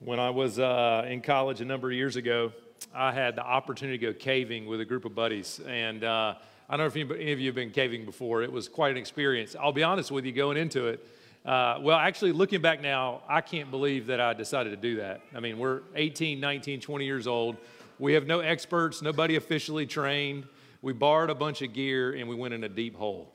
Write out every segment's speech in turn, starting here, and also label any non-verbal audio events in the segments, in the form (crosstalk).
When I was uh, in college a number of years ago, I had the opportunity to go caving with a group of buddies. And uh, I don't know if any, of you have been caving before. It was quite an experience. I'll be honest with you, going into it, uh, well, actually, looking back now, I can't believe that I decided to do that. I mean, we're 18, 19, 20 years old. We have no experts, nobody officially trained. We borrowed a bunch of gear and we went in a deep hole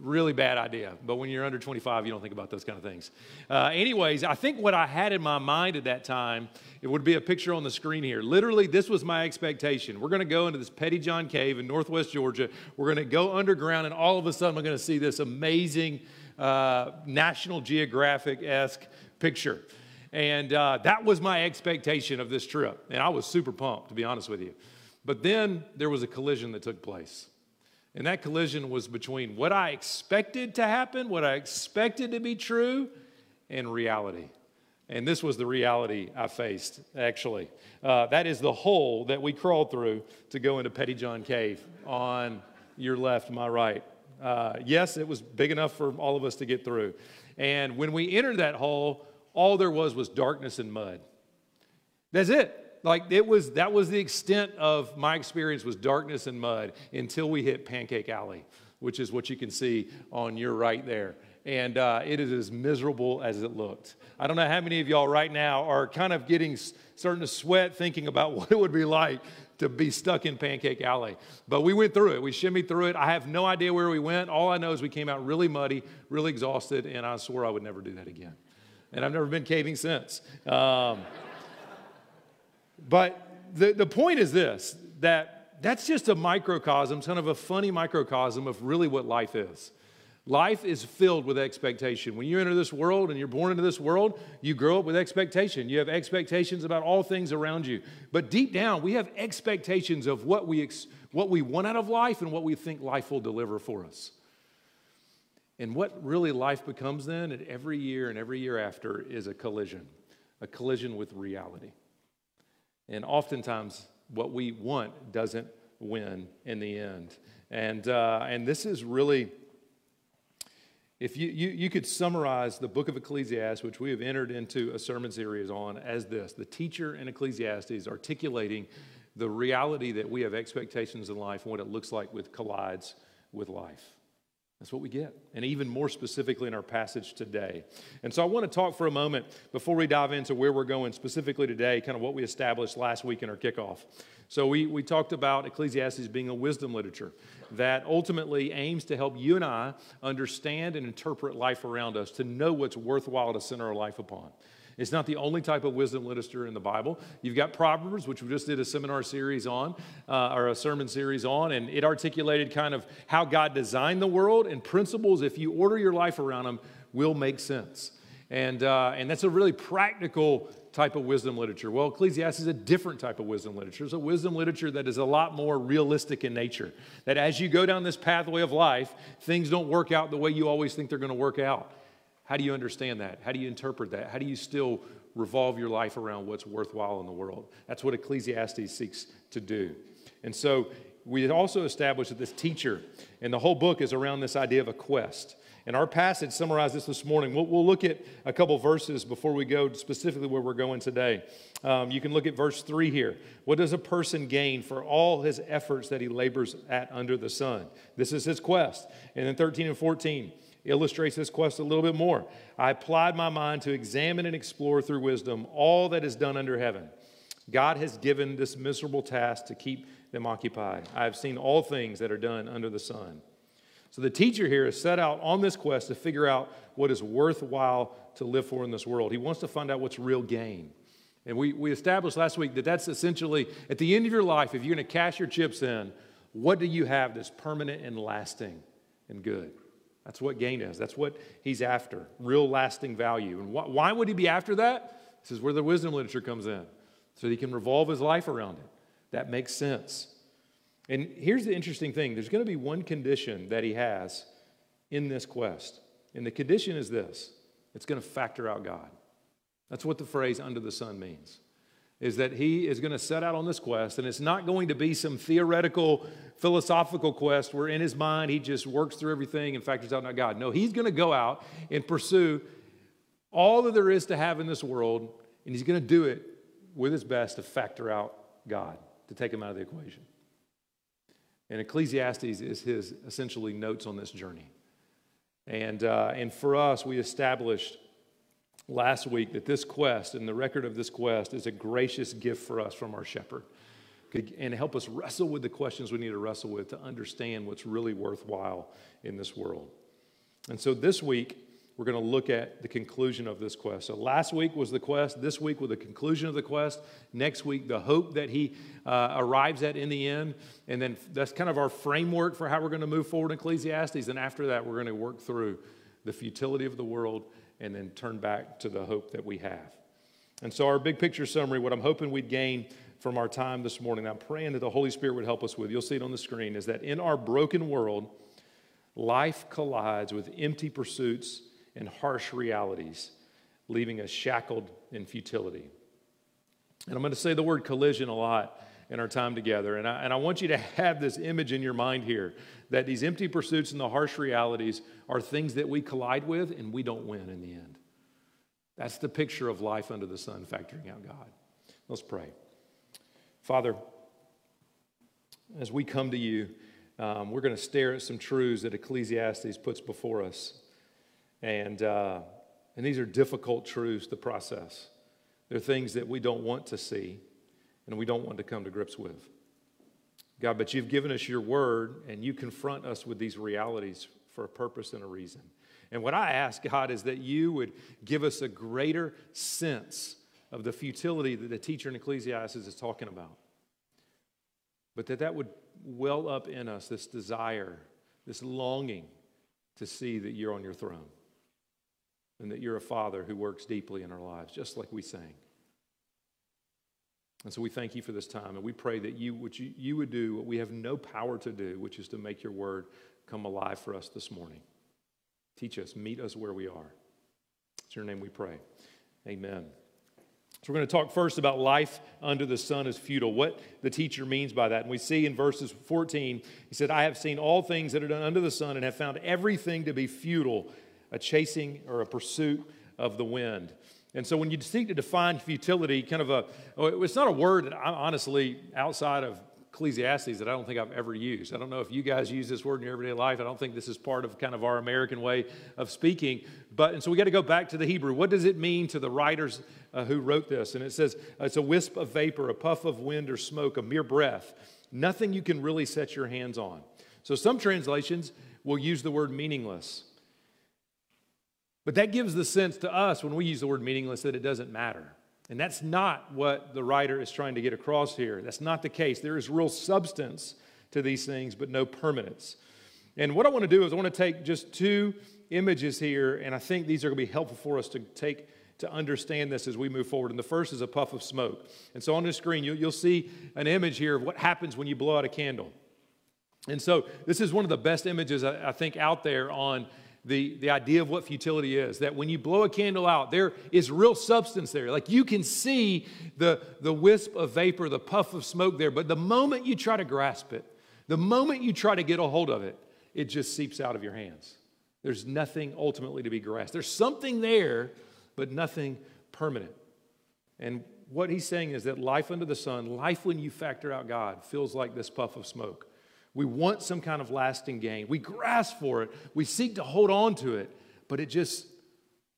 really bad idea. But when you're under 25, you don't think about those kind of things. Uh, anyways, I think what I had in my mind at that time, it would be a picture on the screen here. Literally, this was my expectation. We're going to go into this Pettyjohn Cave in northwest Georgia. We're going to go underground, and all of a sudden, we're going to see this amazing uh, National Geographic esque picture. And uh, that was my expectation of this trip. And I was super pumped, to be honest with you. But then there was a collision that took place. And that collision was between what I expected to happen, what I expected to be true, and reality. And this was the reality I faced, actually. Uh, that is the hole that we crawled through to go into Pettyjohn Cave on your left, my right. Uh, yes, it was big enough for all of us to get through. And when we entered that hole, all there was was darkness and mud. That's it like it was that was the extent of my experience was darkness and mud until we hit pancake alley which is what you can see on your right there. And uh, it is as miserable as it looked. I don't know how many of y'all right now are kind of getting starting to sweat thinking about (laughs) what it would be like to be stuck in pancake alley. But we went through it. We shimmied through it. I have no idea where we went. All i know is we came out really muddy really exhausted and i swore i would never do that again. And i've never been caving since. Um, but the, the point is this that that's just a microcosm, kind of a funny microcosm of really what life is. Life is filled with expectation. When you enter this world and you're born into this world, you grow up with expectation. You have expectations about all things around you. But deep down, we have expectations of what we, ex- what we want out of life and what we think life will deliver for us. And what really life becomes then, and every year and every year after, is a collision, a collision with reality. And oftentimes, what we want doesn't win in the end. And, uh, and this is really, if you, you, you could summarize the book of Ecclesiastes, which we have entered into a sermon series on, as this the teacher in Ecclesiastes articulating the reality that we have expectations in life and what it looks like with collides with life. That's what we get. And even more specifically in our passage today. And so I want to talk for a moment before we dive into where we're going specifically today, kind of what we established last week in our kickoff. So we, we talked about Ecclesiastes being a wisdom literature that ultimately aims to help you and I understand and interpret life around us, to know what's worthwhile to center our life upon. It's not the only type of wisdom literature in the Bible. You've got Proverbs, which we just did a seminar series on, uh, or a sermon series on, and it articulated kind of how God designed the world and principles, if you order your life around them, will make sense. And, uh, and that's a really practical type of wisdom literature. Well, Ecclesiastes is a different type of wisdom literature. It's a wisdom literature that is a lot more realistic in nature. That as you go down this pathway of life, things don't work out the way you always think they're going to work out. How do you understand that? How do you interpret that? How do you still revolve your life around what's worthwhile in the world? That's what Ecclesiastes seeks to do. And so we also established that this teacher, and the whole book is around this idea of a quest. And our passage summarized this this morning. We'll, we'll look at a couple verses before we go specifically where we're going today. Um, you can look at verse 3 here. What does a person gain for all his efforts that he labors at under the sun? This is his quest. And then 13 and 14 illustrates this quest a little bit more. I applied my mind to examine and explore through wisdom all that is done under heaven. God has given this miserable task to keep them occupied. I have seen all things that are done under the sun. So the teacher here is set out on this quest to figure out what is worthwhile to live for in this world. He wants to find out what's real gain. And we, we established last week that that's essentially at the end of your life, if you're going to cash your chips in, what do you have that's permanent and lasting and good? That's what gain is. That's what he's after real lasting value. And wh- why would he be after that? This is where the wisdom literature comes in. So he can revolve his life around it. That makes sense. And here's the interesting thing there's going to be one condition that he has in this quest. And the condition is this it's going to factor out God. That's what the phrase under the sun means is that he is going to set out on this quest, and it's not going to be some theoretical, philosophical quest where in his mind he just works through everything and factors out not God. No, he's going to go out and pursue all that there is to have in this world And he's going to do it with his best to factor out God, to take him out of the equation. And Ecclesiastes is his essentially notes on this journey. And, uh, and for us, we established last week that this quest and the record of this quest is a gracious gift for us from our shepherd and help us wrestle with the questions we need to wrestle with to understand what's really worthwhile in this world. And so this week, we're going to look at the conclusion of this quest. So last week was the quest. This week was the conclusion of the quest. Next week, the hope that he uh, arrives at in the end. And then that's kind of our framework for how we're going to move forward in Ecclesiastes. And after that, we're going to work through the futility of the world and then turn back to the hope that we have. And so, our big picture summary, what I'm hoping we'd gain from our time this morning, I'm praying that the Holy Spirit would help us with, you'll see it on the screen, is that in our broken world, life collides with empty pursuits and harsh realities, leaving us shackled in futility. And I'm going to say the word collision a lot in our time together. And I, and I want you to have this image in your mind here that these empty pursuits and the harsh realities are things that we collide with and we don't win in the end. That's the picture of life under the sun, factoring out God. Let's pray. Father, as we come to you, um, we're going to stare at some truths that Ecclesiastes puts before us. And, uh, and these are difficult truths to process. They're things that we don't want to see and we don't want to come to grips with. God, but you've given us your word and you confront us with these realities for a purpose and a reason. And what I ask, God, is that you would give us a greater sense of the futility that the teacher in Ecclesiastes is talking about. But that that would well up in us this desire, this longing to see that you're on your throne and that you're a father who works deeply in our lives, just like we sang. And so we thank you for this time, and we pray that you, which you, you would do what we have no power to do, which is to make your word come alive for us this morning. Teach us, meet us where we are. It's your name we pray. Amen. So we're going to talk first about life under the sun is futile, what the teacher means by that. And we see in verses 14, he said, I have seen all things that are done under the sun and have found everything to be futile a chasing or a pursuit of the wind. And so when you seek to define futility, kind of a, oh, it's not a word that I'm honestly, outside of Ecclesiastes, that I don't think I've ever used. I don't know if you guys use this word in your everyday life. I don't think this is part of kind of our American way of speaking. But, and so we got to go back to the Hebrew. What does it mean to the writers uh, who wrote this? And it says it's a wisp of vapor, a puff of wind or smoke, a mere breath, nothing you can really set your hands on. So some translations will use the word meaningless. But that gives the sense to us when we use the word meaningless that it doesn't matter. And that's not what the writer is trying to get across here. That's not the case. There is real substance to these things, but no permanence. And what I want to do is I want to take just two images here, and I think these are going to be helpful for us to take to understand this as we move forward. And the first is a puff of smoke. And so on the screen, you'll, you'll see an image here of what happens when you blow out a candle. And so this is one of the best images I, I think out there on the, the idea of what futility is that when you blow a candle out, there is real substance there. Like you can see the, the wisp of vapor, the puff of smoke there, but the moment you try to grasp it, the moment you try to get a hold of it, it just seeps out of your hands. There's nothing ultimately to be grasped. There's something there, but nothing permanent. And what he's saying is that life under the sun, life when you factor out God, feels like this puff of smoke. We want some kind of lasting gain. We grasp for it. We seek to hold on to it, but it just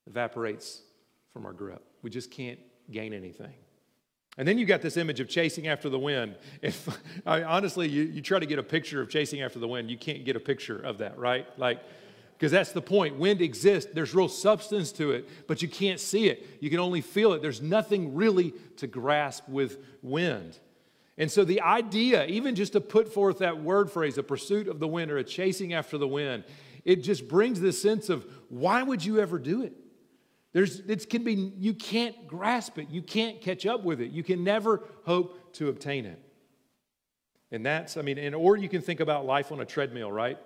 evaporates from our grip. We just can't gain anything. And then you got this image of chasing after the wind. If (laughs) I, honestly, you, you try to get a picture of chasing after the wind, you can't get a picture of that, right? Like, because that's the point. Wind exists, there's real substance to it, but you can't see it. You can only feel it. There's nothing really to grasp with wind. And so the idea, even just to put forth that word phrase, a pursuit of the wind or a chasing after the wind, it just brings this sense of why would you ever do it? There's, it can be, you can't grasp it. You can't catch up with it. You can never hope to obtain it. And that's, I mean, and, or you can think about life on a treadmill, right?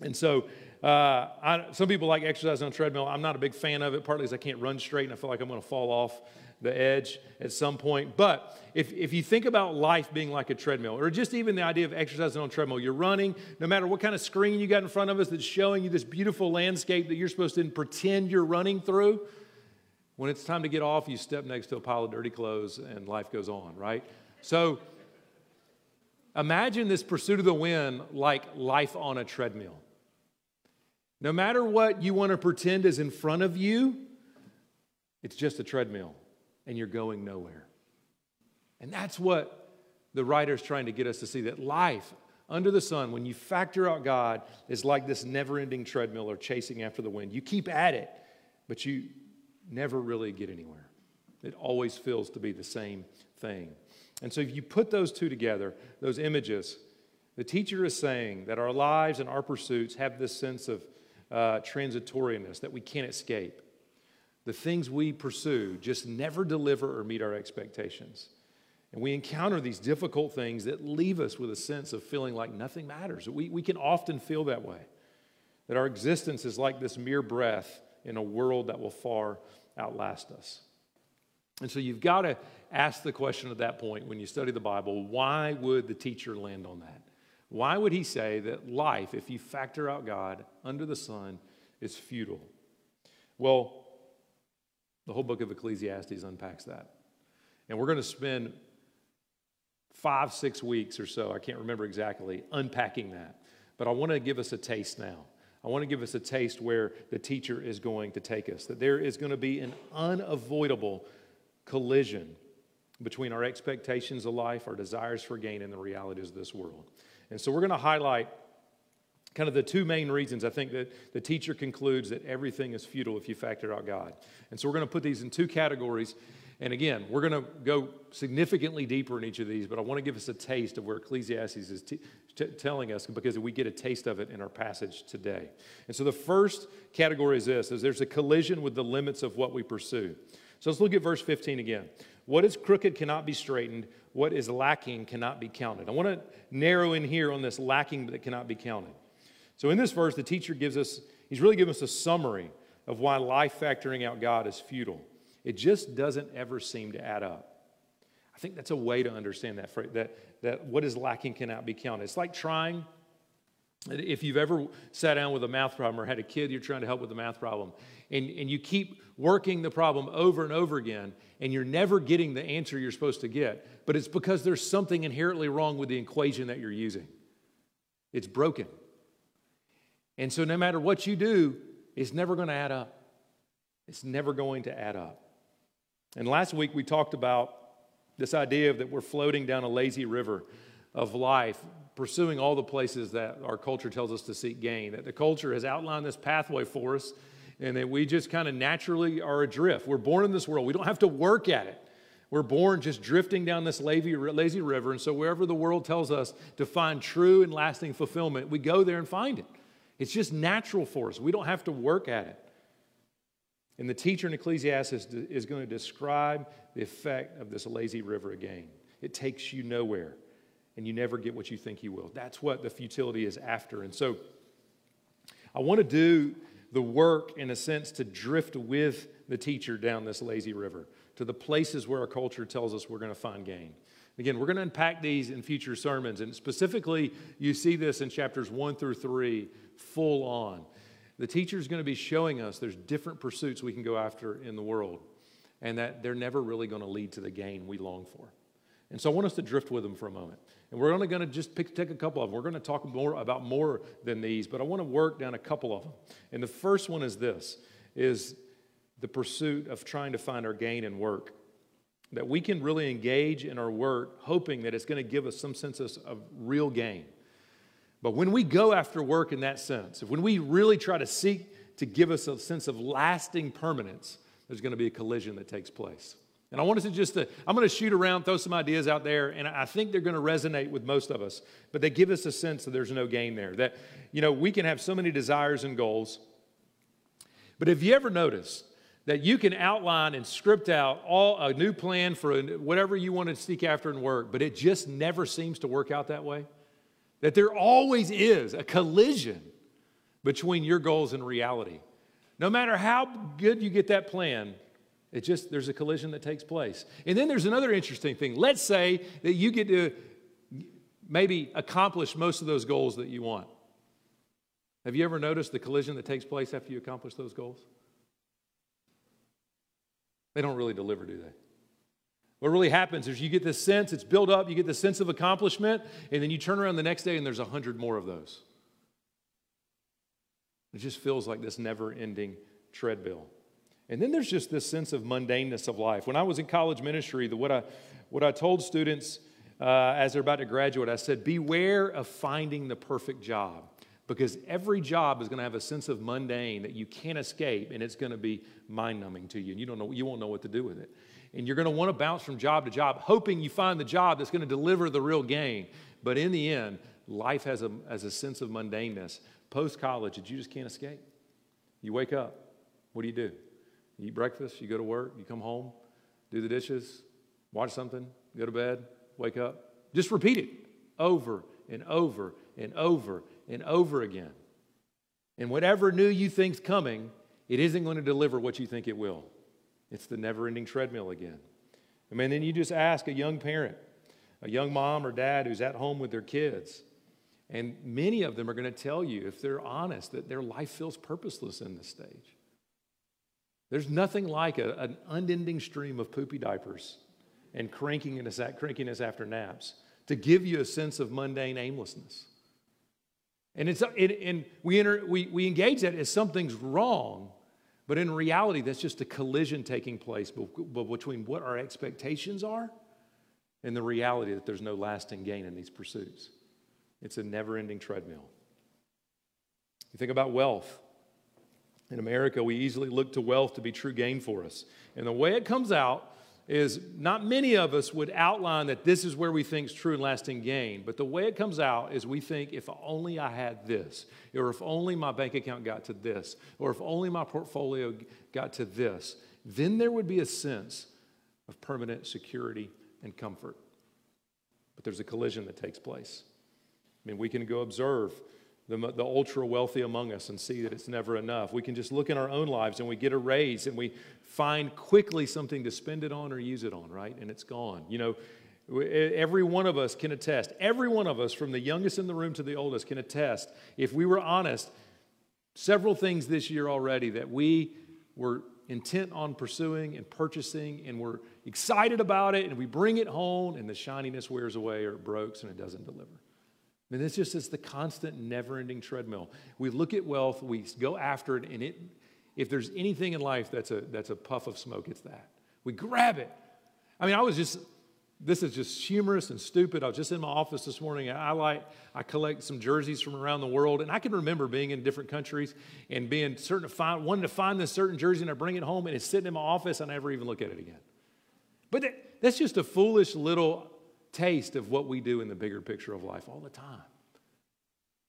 And so uh, I, some people like exercising on a treadmill. I'm not a big fan of it, partly because I can't run straight and I feel like I'm going to fall off the edge at some point. But if, if you think about life being like a treadmill, or just even the idea of exercising on a treadmill, you're running, no matter what kind of screen you got in front of us that's showing you this beautiful landscape that you're supposed to pretend you're running through, When it's time to get off, you step next to a pile of dirty clothes and life goes on, right? So imagine this pursuit of the wind like life on a treadmill. No matter what you want to pretend is in front of you, it's just a treadmill and you're going nowhere. And that's what the writer is trying to get us to see that life under the sun, when you factor out God, is like this never ending treadmill or chasing after the wind. You keep at it, but you never really get anywhere. It always feels to be the same thing. And so if you put those two together, those images, the teacher is saying that our lives and our pursuits have this sense of uh, transitoriness that we can't escape. The things we pursue just never deliver or meet our expectations. And we encounter these difficult things that leave us with a sense of feeling like nothing matters. We, we can often feel that way, that our existence is like this mere breath in a world that will far outlast us. And so you've got to ask the question at that point when you study the Bible why would the teacher land on that? Why would he say that life, if you factor out God under the sun, is futile? Well, the whole book of Ecclesiastes unpacks that. And we're going to spend five, six weeks or so, I can't remember exactly, unpacking that. But I want to give us a taste now. I want to give us a taste where the teacher is going to take us, that there is going to be an unavoidable collision between our expectations of life, our desires for gain, and the realities of this world. And so we're going to highlight kind of the two main reasons I think that the teacher concludes that everything is futile if you factor out God. And so we're going to put these in two categories. And again, we're going to go significantly deeper in each of these, but I want to give us a taste of where Ecclesiastes is t- t- telling us because we get a taste of it in our passage today. And so the first category is this is there's a collision with the limits of what we pursue. So let's look at verse 15 again. What is crooked cannot be straightened, what is lacking cannot be counted. I want to narrow in here on this lacking that cannot be counted. So in this verse, the teacher gives us, he's really giving us a summary of why life factoring out God is futile. It just doesn't ever seem to add up. I think that's a way to understand that, that, that what is lacking cannot be counted. It's like trying, if you've ever sat down with a math problem or had a kid you're trying to help with a math problem, and, and you keep working the problem over and over again, and you're never getting the answer you're supposed to get, but it's because there's something inherently wrong with the equation that you're using. It's broken. And so, no matter what you do, it's never going to add up. It's never going to add up. And last week we talked about this idea that we're floating down a lazy river of life, pursuing all the places that our culture tells us to seek gain. That the culture has outlined this pathway for us, and that we just kind of naturally are adrift. We're born in this world, we don't have to work at it. We're born just drifting down this lazy, lazy river, and so wherever the world tells us to find true and lasting fulfillment, we go there and find it. It's just natural for us. We don't have to work at it. And the teacher in Ecclesiastes is going to describe the effect of this lazy river again. It takes you nowhere, and you never get what you think you will. That's what the futility is after. And so I want to do the work, in a sense, to drift with the teacher down this lazy river to the places where our culture tells us we're going to find gain. Again, we're going to unpack these in future sermons, and specifically, you see this in chapters one through three, full on. The teacher is going to be showing us there's different pursuits we can go after in the world, and that they're never really going to lead to the gain we long for. And so I want us to drift with them for a moment. And we're only going to just pick, take a couple of them. We're going to talk more about more than these, but I want to work down a couple of them. And the first one is this is the pursuit of trying to find our gain in work. That we can really engage in our work hoping that it's going to give us some sense of, real gain. But when we go after work in that sense, if when we really try to seek to give us a sense of lasting permanence, there's going to be a collision that takes place. And I want us to just, uh, I'm going to shoot around, throw some ideas out there, and I think they're going to resonate with most of us. But they give us a sense that there's no gain there. That, you know, we can have so many desires and goals. But have you ever noticed that you can outline and script out all a new plan for whatever you want to seek after and work, but it just never seems to work out that way? That there always is a collision between your goals and reality. No matter how good you get that plan, it just there's a collision that takes place. And then there's another interesting thing. Let's say that you get to maybe accomplish most of those goals that you want. Have you ever noticed the collision that takes place after you accomplish those goals? They don't really deliver, do they? What really happens is you get this sense, it's built up, you get the sense of accomplishment, and then you turn around the next day and there's a hundred more of those. It just feels like this never ending treadmill. And then there's just this sense of mundaneness of life. When I was in college ministry, the, what, I, what I told students uh, as they're about to graduate, I said, Beware of finding the perfect job because every job is going to have a sense of mundane that you can't escape and it's going to be mind numbing to you and you, don't know, you won't know what to do with it. And you're going to want to bounce from job to job, hoping you find the job that's going to deliver the real gain. But in the end, life has a, has a sense of mundaneness. Post college, that you just can't escape. You wake up, what do you do? You eat breakfast, you go to work, you come home, do the dishes, watch something, go to bed, wake up. Just repeat it over and over and over and over again. And whatever new you think's coming, it isn't going to deliver what you think it will. It's the never ending treadmill again. I mean, then you just ask a young parent, a young mom or dad who's at home with their kids, and many of them are going to tell you, if they're honest, that their life feels purposeless in this stage. There's nothing like a, an unending stream of poopy diapers and crankiness, crankiness after naps to give you a sense of mundane aimlessness. And, it's, it, and we, enter, we, we engage that as something's wrong, but in reality, that's just a collision taking place between what our expectations are and the reality that there's no lasting gain in these pursuits. It's a never ending treadmill. You think about wealth. In America, we easily look to wealth to be true gain for us. And the way it comes out is not many of us would outline that this is where we think is true and lasting gain, but the way it comes out is we think if only I had this, or if only my bank account got to this, or if only my portfolio got to this, then there would be a sense of permanent security and comfort. But there's a collision that takes place. I mean, we can go observe the, the ultra wealthy among us and see that it's never enough. We can just look in our own lives and we get a raise and we find quickly something to spend it on or use it on, right? And it's gone. You know, every one of us can attest, every one of us, from the youngest in the room to the oldest, can attest, if we were honest, several things this year already that we were intent on pursuing and purchasing and we're excited about it and we bring it home and the shininess wears away or it breaks and it doesn't deliver. Mean, it's just it's the constant, never-ending treadmill. We look at wealth, we go after it, and it, if there's anything in life that's a that's a puff of smoke, it's that. We grab it. I mean, I was just this is just humorous and stupid. I was just in my office this morning. I like I collect some jerseys from around the world, and I can remember being in different countries and being certain to find wanting to find this certain jersey, and I bring it home, and it's sitting in my office. I never even look at it again. But that, that's just a foolish little taste of what we do in the bigger picture of life all the time.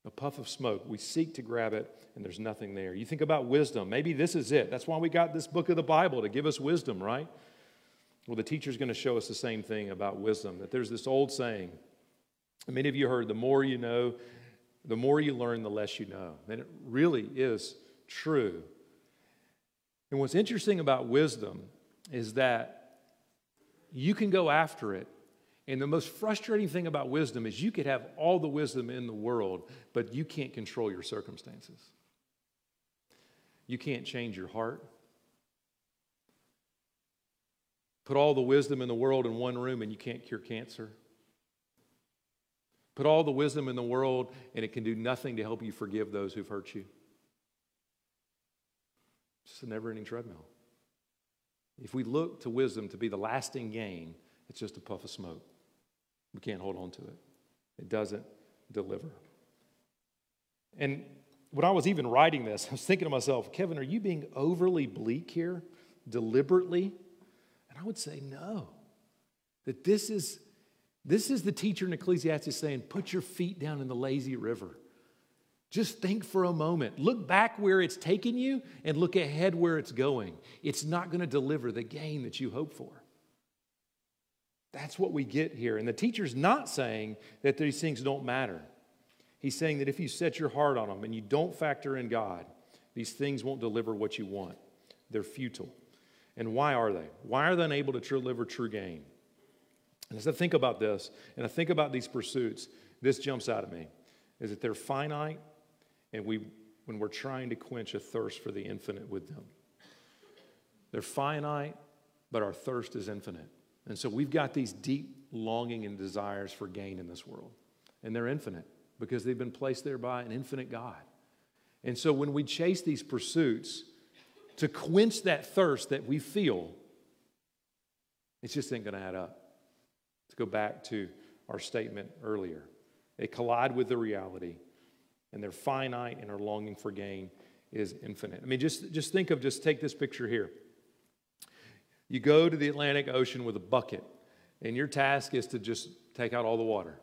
A puff of smoke. We seek to grab it, and there's nothing there. You think about wisdom. Maybe this is it. That's why we got this book of the Bible to give us wisdom, right? Well, the teacher's going to show us the same thing about wisdom that there's this old saying. Many of you heard the more you know, the more you learn, the less you know. And it really is true. And what's interesting about wisdom is that you can go after it and the most frustrating thing about wisdom is you could have all the wisdom in the world, but you can't control your circumstances. You can't change your heart. Put all the wisdom in the world in one room and you can't cure cancer. Put all the wisdom in the world and it can do nothing to help you forgive those who've hurt you. It's just a never ending treadmill. If we look to wisdom to be the lasting gain, it's just a puff of smoke. We can't hold on to it. It doesn't deliver. And when I was even writing this, I was thinking to myself, Kevin, are you being overly bleak here, deliberately? And I would say, no. That this is, this is the teacher in Ecclesiastes saying, put your feet down in the lazy river. Just think for a moment. Look back where it's taken you and look ahead where it's going. It's not going to deliver the gain that you hope for. That's what we get here. And the teacher's not saying that these things don't matter. He's saying that if you set your heart on them and you don't factor in God, these things won't deliver what you want. They're futile. And why are they? Why are they unable to deliver true gain? And as I think about this and I think about these pursuits, this jumps out at me is that they're finite and we when we're trying to quench a thirst for the infinite with them. They're finite but our thirst is infinite. And so we've got these deep longing and desires for gain in this world. And they're infinite because they've been placed there by an infinite God. And so when we chase these pursuits to quench that thirst that we feel, it just ain't going to add up. To go back to our statement earlier, they collide with the reality, and they're finite, and our longing for gain is infinite. I mean, just, just think of, just take this picture here. You go to the Atlantic Ocean with a bucket, and your task is to just take out all the water.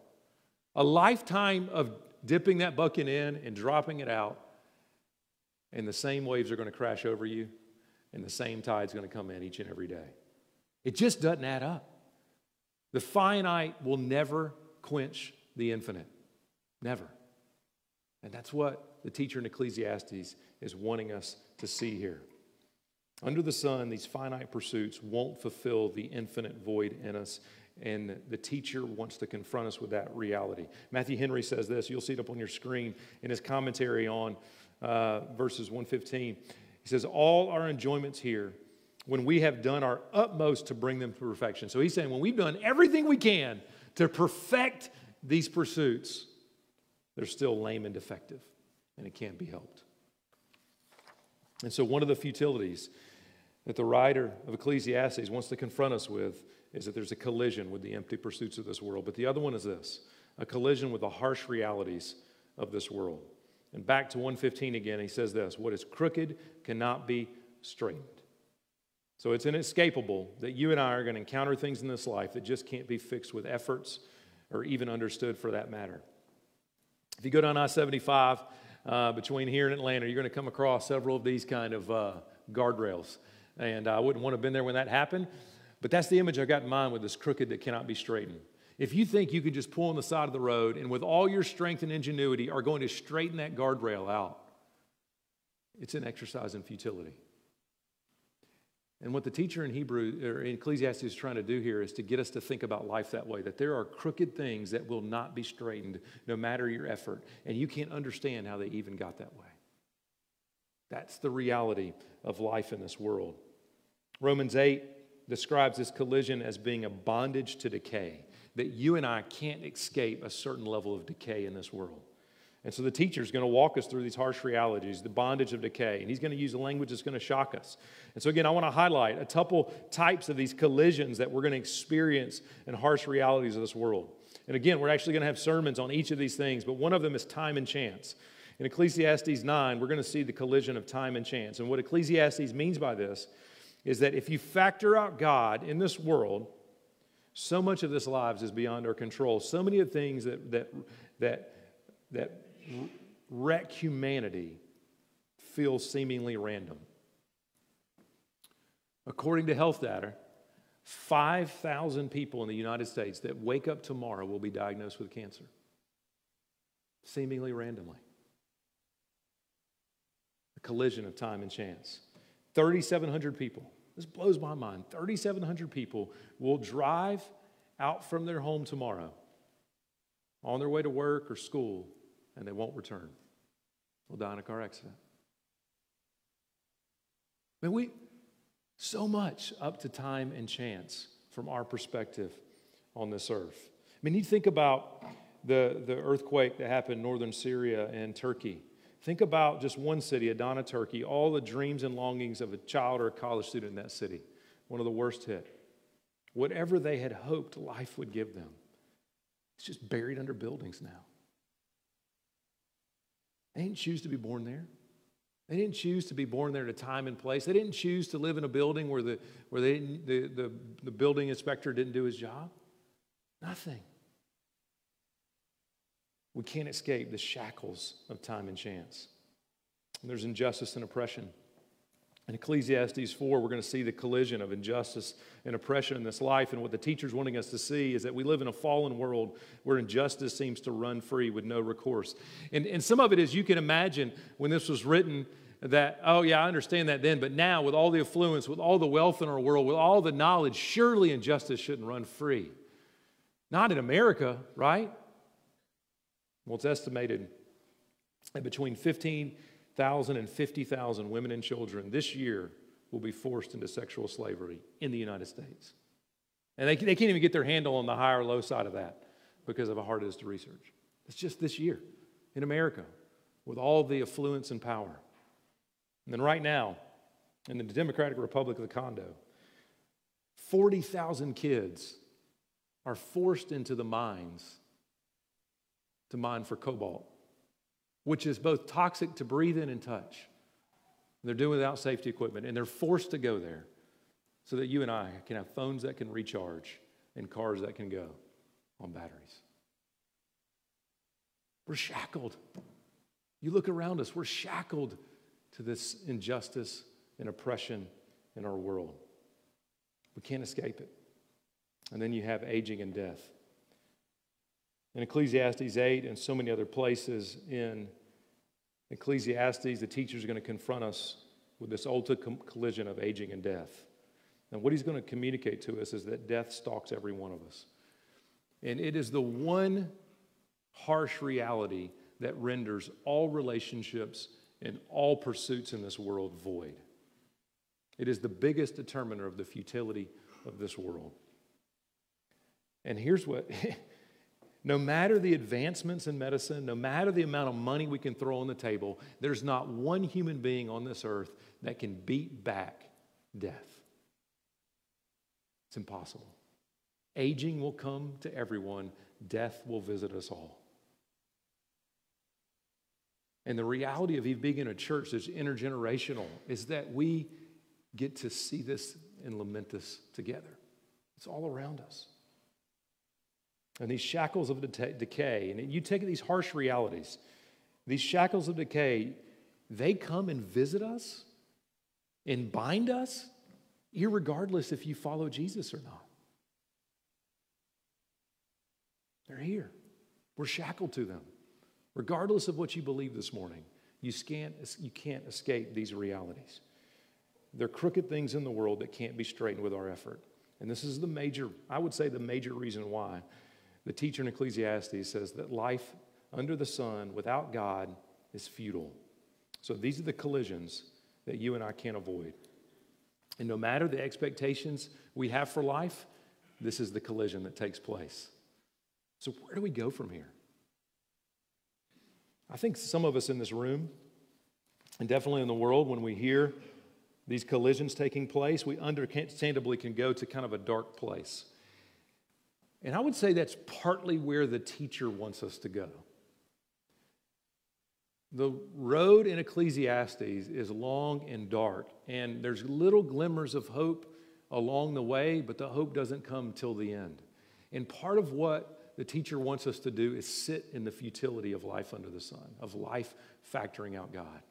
A lifetime of dipping that bucket in and dropping it out, and the same waves are going to crash over you, and the same tide's going to come in each and every day. It just doesn't add up. The finite will never quench the infinite. Never. And that's what the teacher in Ecclesiastes is wanting us to see here. Under the sun, these finite pursuits won't fulfill the infinite void in us. And the teacher wants to confront us with that reality. Matthew Henry says this, you'll see it up on your screen in his commentary on uh, verses 115. He says, All our enjoyments here, when we have done our utmost to bring them to perfection. So he's saying, when we've done everything we can to perfect these pursuits, they're still lame and defective, and it can't be helped. And so, one of the futilities that the writer of Ecclesiastes wants to confront us with is that there's a collision with the empty pursuits of this world. But the other one is this a collision with the harsh realities of this world. And back to 115 again, he says this What is crooked cannot be straightened. So it's inescapable that you and I are going to encounter things in this life that just can't be fixed with efforts or even understood for that matter. If you go down I 75 uh, between here and Atlanta, you're going to come across several of these kind of uh, guardrails. And I wouldn't want to have been there when that happened. But that's the image I've got in mind with this crooked that cannot be straightened. If you think you can just pull on the side of the road and with all your strength and ingenuity are going to straighten that guardrail out, it's an exercise in futility. And what the teacher in Hebrew or in Ecclesiastes is trying to do here is to get us to think about life that way that there are crooked things that will not be straightened no matter your effort, and you can't understand how they even got that way. That's the reality of life in this world. Romans 8 describes this collision as being a bondage to decay, that you and I can't escape a certain level of decay in this world. And so the teacher is going to walk us through these harsh realities, the bondage of decay, and he's going to use a language that's going to shock us. And so, again, I want to highlight a couple types of these collisions that we're going to experience in harsh realities of this world. And again, we're actually going to have sermons on each of these things, but one of them is time and chance. In Ecclesiastes 9, we're going to see the collision of time and chance. And what Ecclesiastes means by this is that if you factor out God in this world, so much of this lives is beyond our control. So many of the things that, that, that, that wreck humanity feel seemingly random. According to health data, 5,000 people in the United States that wake up tomorrow will be diagnosed with cancer, seemingly randomly. Collision of time and chance. 3,700 people, this blows my mind. 3,700 people will drive out from their home tomorrow on their way to work or school and they won't return. They'll die in a car accident. I mean, we, so much up to time and chance from our perspective on this earth. I mean, you think about the, the earthquake that happened in northern Syria and Turkey. Think about just one city, Adana, Turkey, all the dreams and longings of a child or a college student in that city, one of the worst hit. Whatever they had hoped life would give them, it's just buried under buildings now. They didn't choose to be born there. They didn't choose to be born there at a time and place. They didn't choose to live in a building where the, where they, the, the, the building inspector didn't do his job. Nothing. We can't escape the shackles of time and chance. There's injustice and oppression. In Ecclesiastes 4, we're going to see the collision of injustice and oppression in this life. And what the teacher's wanting us to see is that we live in a fallen world where injustice seems to run free with no recourse. And, and some of it is you can imagine when this was written that, oh, yeah, I understand that then, but now with all the affluence, with all the wealth in our world, with all the knowledge, surely injustice shouldn't run free. Not in America, right? Well, it's estimated that between 15 1,000 and 50,000 women and children this year will be forced into sexual slavery in the United States. And they, they can't even get their handle on the high or low side of that because of how hard it is to research. It's just this year in America with all the affluence and power. And then right now, in the Democratic Republic of the Congo, 40,000 kids are forced into the mines to mine for cobalt, which is both toxic to breathe in and touch. They're doing without safety equipment, and they're forced to go there so that you and I can have phones that can recharge and cars that can go on batteries. We're shackled. You look around us, we're shackled to this injustice and oppression in our world. We can't escape it. And then you have aging and death. In Ecclesiastes 8 and so many other places in Ecclesiastes, the teacher is going to confront us with this ultimate collision of aging and death. And what he's going to communicate to us is that death stalks every one of us. And it is the one harsh reality that renders all relationships and all pursuits in this world void. It is the biggest determiner of the futility of this world. And here's what (laughs) no matter the advancements in medicine, no matter the amount of money we can throw on the table, there's not one human being on this earth that can beat back death. It's impossible. Aging will come to everyone, death will visit us all. And the reality of being in a church that's intergenerational is that we get to see this and lament this together. It's all around us. And these shackles of decay, and you take these harsh realities, these shackles of decay, they come and visit us and bind us, regardless if you follow Jesus or not. They're here. We're shackled to them. Regardless of what you believe this morning, you can't, you can't escape these realities. They're crooked things in the world that can't be straightened with our effort. And this is the major, I would say, the major reason why the teacher in Ecclesiastes says that life under the sun without God is futile. So these are the collisions that you and I can't avoid. And no matter the expectations we have for life, this is the collision that takes place. So, where do we go from here? I think some of us in this room, and definitely in the world, when we hear these collisions taking place, we understandably can go to kind of a dark place. And I would say that's partly where the teacher wants us to go. The road in Ecclesiastes is long and dark, and there's little glimmers of hope along the way, but the hope doesn't come till the end. And part of what the teacher wants us to do is sit in the futility of life under the sun, of life factoring out God.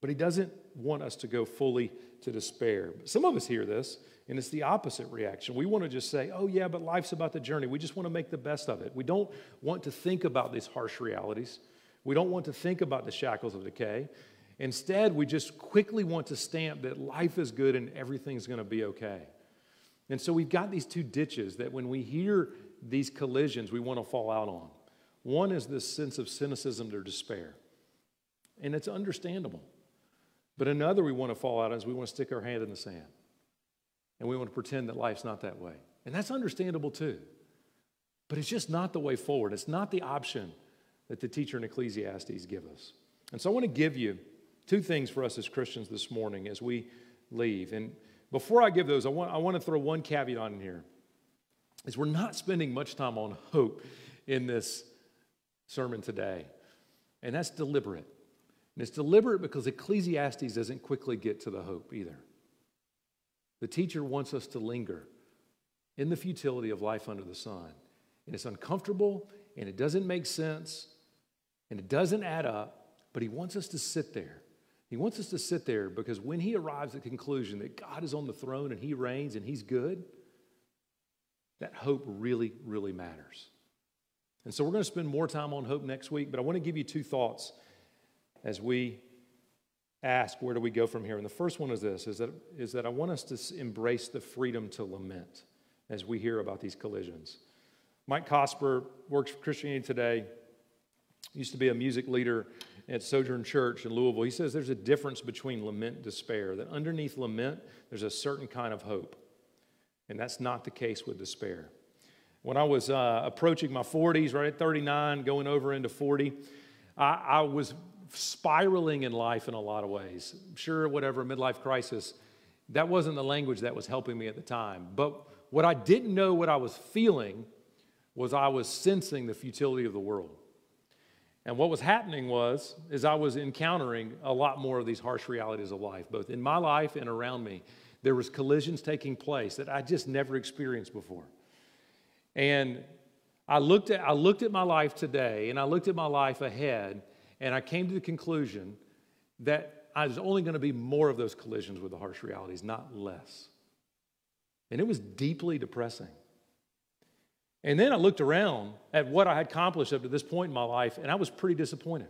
But he doesn't want us to go fully to despair. Some of us hear this and it's the opposite reaction. We want to just say, oh, yeah, but life's about the journey. We just want to make the best of it. We don't want to think about these harsh realities. We don't want to think about the shackles of decay. Instead, we just quickly want to stamp that life is good and everything's going to be okay. And so we've got these two ditches that when we hear these collisions, we want to fall out on. One is this sense of cynicism or despair, and it's understandable. But another we want to fall out on is we want to stick our hand in the sand and we want to pretend that life's not that way. And that's understandable too. But it's just not the way forward. It's not the option that the teacher in Ecclesiastes give us. And so I want to give you two things for us as Christians this morning as we leave. And before I give those, I want, I want to throw one caveat on here. Is we're not spending much time on hope in this sermon today. And that's deliberate. And it's deliberate because Ecclesiastes doesn't quickly get to the hope either. The teacher wants us to linger in the futility of life under the sun. And it's uncomfortable and it doesn't make sense and it doesn't add up, but he wants us to sit there. He wants us to sit there because when he arrives at the conclusion that God is on the throne and he reigns and he's good, that hope really, really matters. And so we're going to spend more time on hope next week, but I want to give you two thoughts as we ask, where do we go from here? And the first one is this, is that, is that I want us to embrace the freedom to lament as we hear about these collisions. Mike Cosper works for Christianity Today, used to be a music leader at Sojourn Church in Louisville. He says there's a difference between lament and despair, that underneath lament, there's a certain kind of hope. And that's not the case with despair. When I was uh, approaching my 40s, right at 39, going over into 40, I, I was spiraling in life in a lot of ways. Sure, whatever, midlife crisis, that wasn't the language that was helping me at the time. But what I didn't know what I was feeling was I was sensing the futility of the world. And what was happening was, is I was encountering a lot more of these harsh realities of life, both in my life and around me. There was collisions taking place that I just never experienced before. And I looked at, I looked at my life today and I looked at my life ahead, and I came to the conclusion that I was only going to be more of those collisions with the harsh realities, not less. And it was deeply depressing. And then I looked around at what I had accomplished up to this point in my life, and I was pretty disappointed.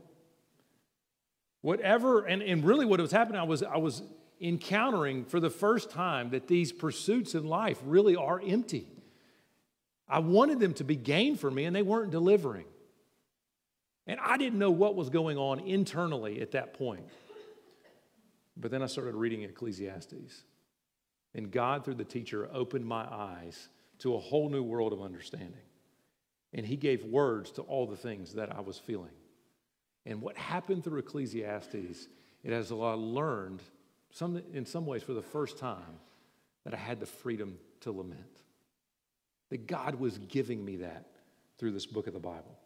Whatever, and, and really what was happening, I was, I was encountering for the first time that these pursuits in life really are empty. I wanted them to be gained for me, and they weren't delivering. And I didn't know what was going on internally at that point. But then I started reading Ecclesiastes. And God, through the teacher, opened my eyes to a whole new world of understanding. And He gave words to all the things that I was feeling. And what happened through Ecclesiastes, it has I learned, some, in some ways, for the first time, that I had the freedom to lament. That God was giving me that through this book of the Bible.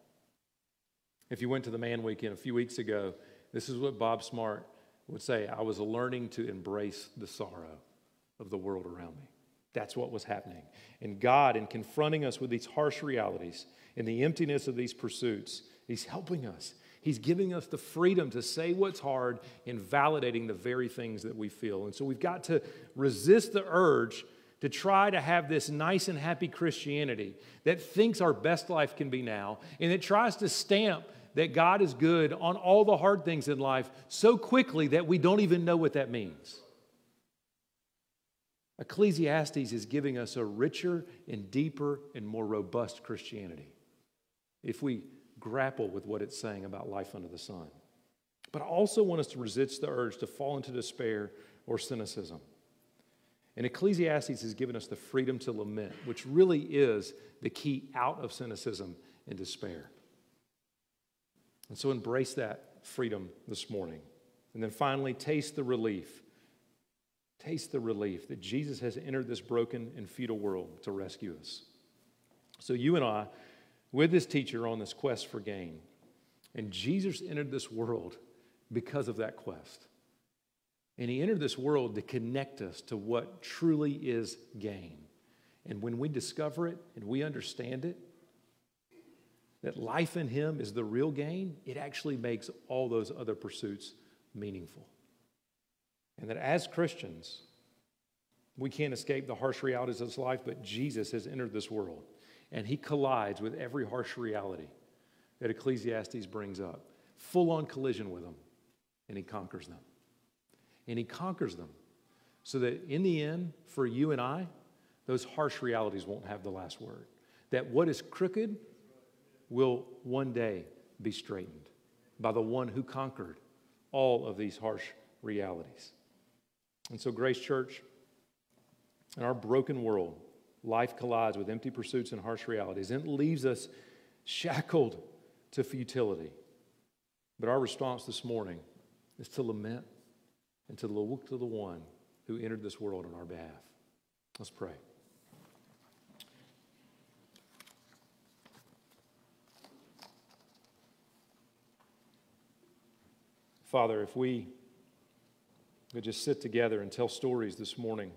If you went to the Man Weekend a few weeks ago, this is what Bob Smart would say I was learning to embrace the sorrow of the world around me. That's what was happening. And God, in confronting us with these harsh realities, in the emptiness of these pursuits, He's helping us. He's giving us the freedom to say what's hard and validating the very things that we feel. And so we've got to resist the urge to try to have this nice and happy Christianity that thinks our best life can be now and that tries to stamp that God is good on all the hard things in life so quickly that we don't even know what that means. Ecclesiastes is giving us a richer and deeper and more robust Christianity if we grapple with what it's saying about life under the sun. But I also want us to resist the urge to fall into despair or cynicism. And Ecclesiastes has given us the freedom to lament, which really is the key out of cynicism and despair. And so embrace that freedom this morning. And then finally, taste the relief. Taste the relief that Jesus has entered this broken and futile world to rescue us. So, you and I, with this teacher, on this quest for gain. And Jesus entered this world because of that quest. And he entered this world to connect us to what truly is gain. And when we discover it and we understand it, that life in Him is the real gain, it actually makes all those other pursuits meaningful. And that as Christians, we can't escape the harsh realities of this life, but Jesus has entered this world and He collides with every harsh reality that Ecclesiastes brings up, full on collision with them, and He conquers them. And He conquers them so that in the end, for you and I, those harsh realities won't have the last word. That what is crooked will one day be straightened by the one who conquered all of these harsh realities. And so, Grace Church, in our broken world, life collides with empty pursuits and harsh realities, and it leaves us shackled to futility. But our response this morning is to lament and to look to the one who entered this world on our behalf. Let's pray. Father, if we could just sit together and tell stories this morning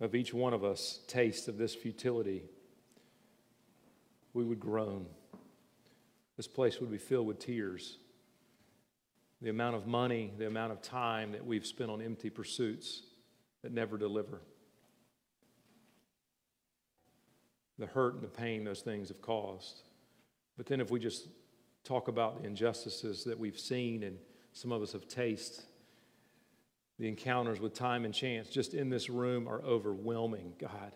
of each one of us taste of this futility, we would groan. This place would be filled with tears. The amount of money, the amount of time that we've spent on empty pursuits that never deliver. The hurt and the pain those things have caused. But then if we just talk about the injustices that we've seen and some of us have tasted. The encounters with time and chance just in this room are overwhelming, God.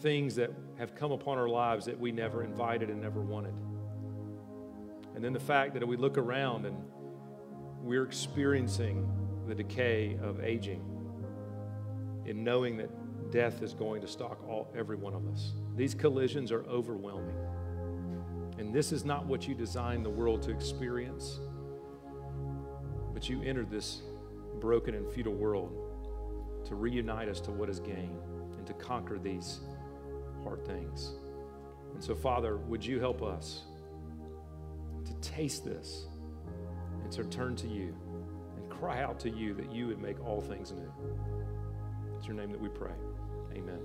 Things that have come upon our lives that we never invited and never wanted. And then the fact that we look around and we're experiencing the decay of aging in knowing that death is going to stalk all every one of us. These collisions are overwhelming. And this is not what you designed the world to experience. But you entered this broken and futile world to reunite us to what is gain and to conquer these hard things. And so, Father, would you help us to taste this and to turn to you and cry out to you that you would make all things new? It's your name that we pray. Amen.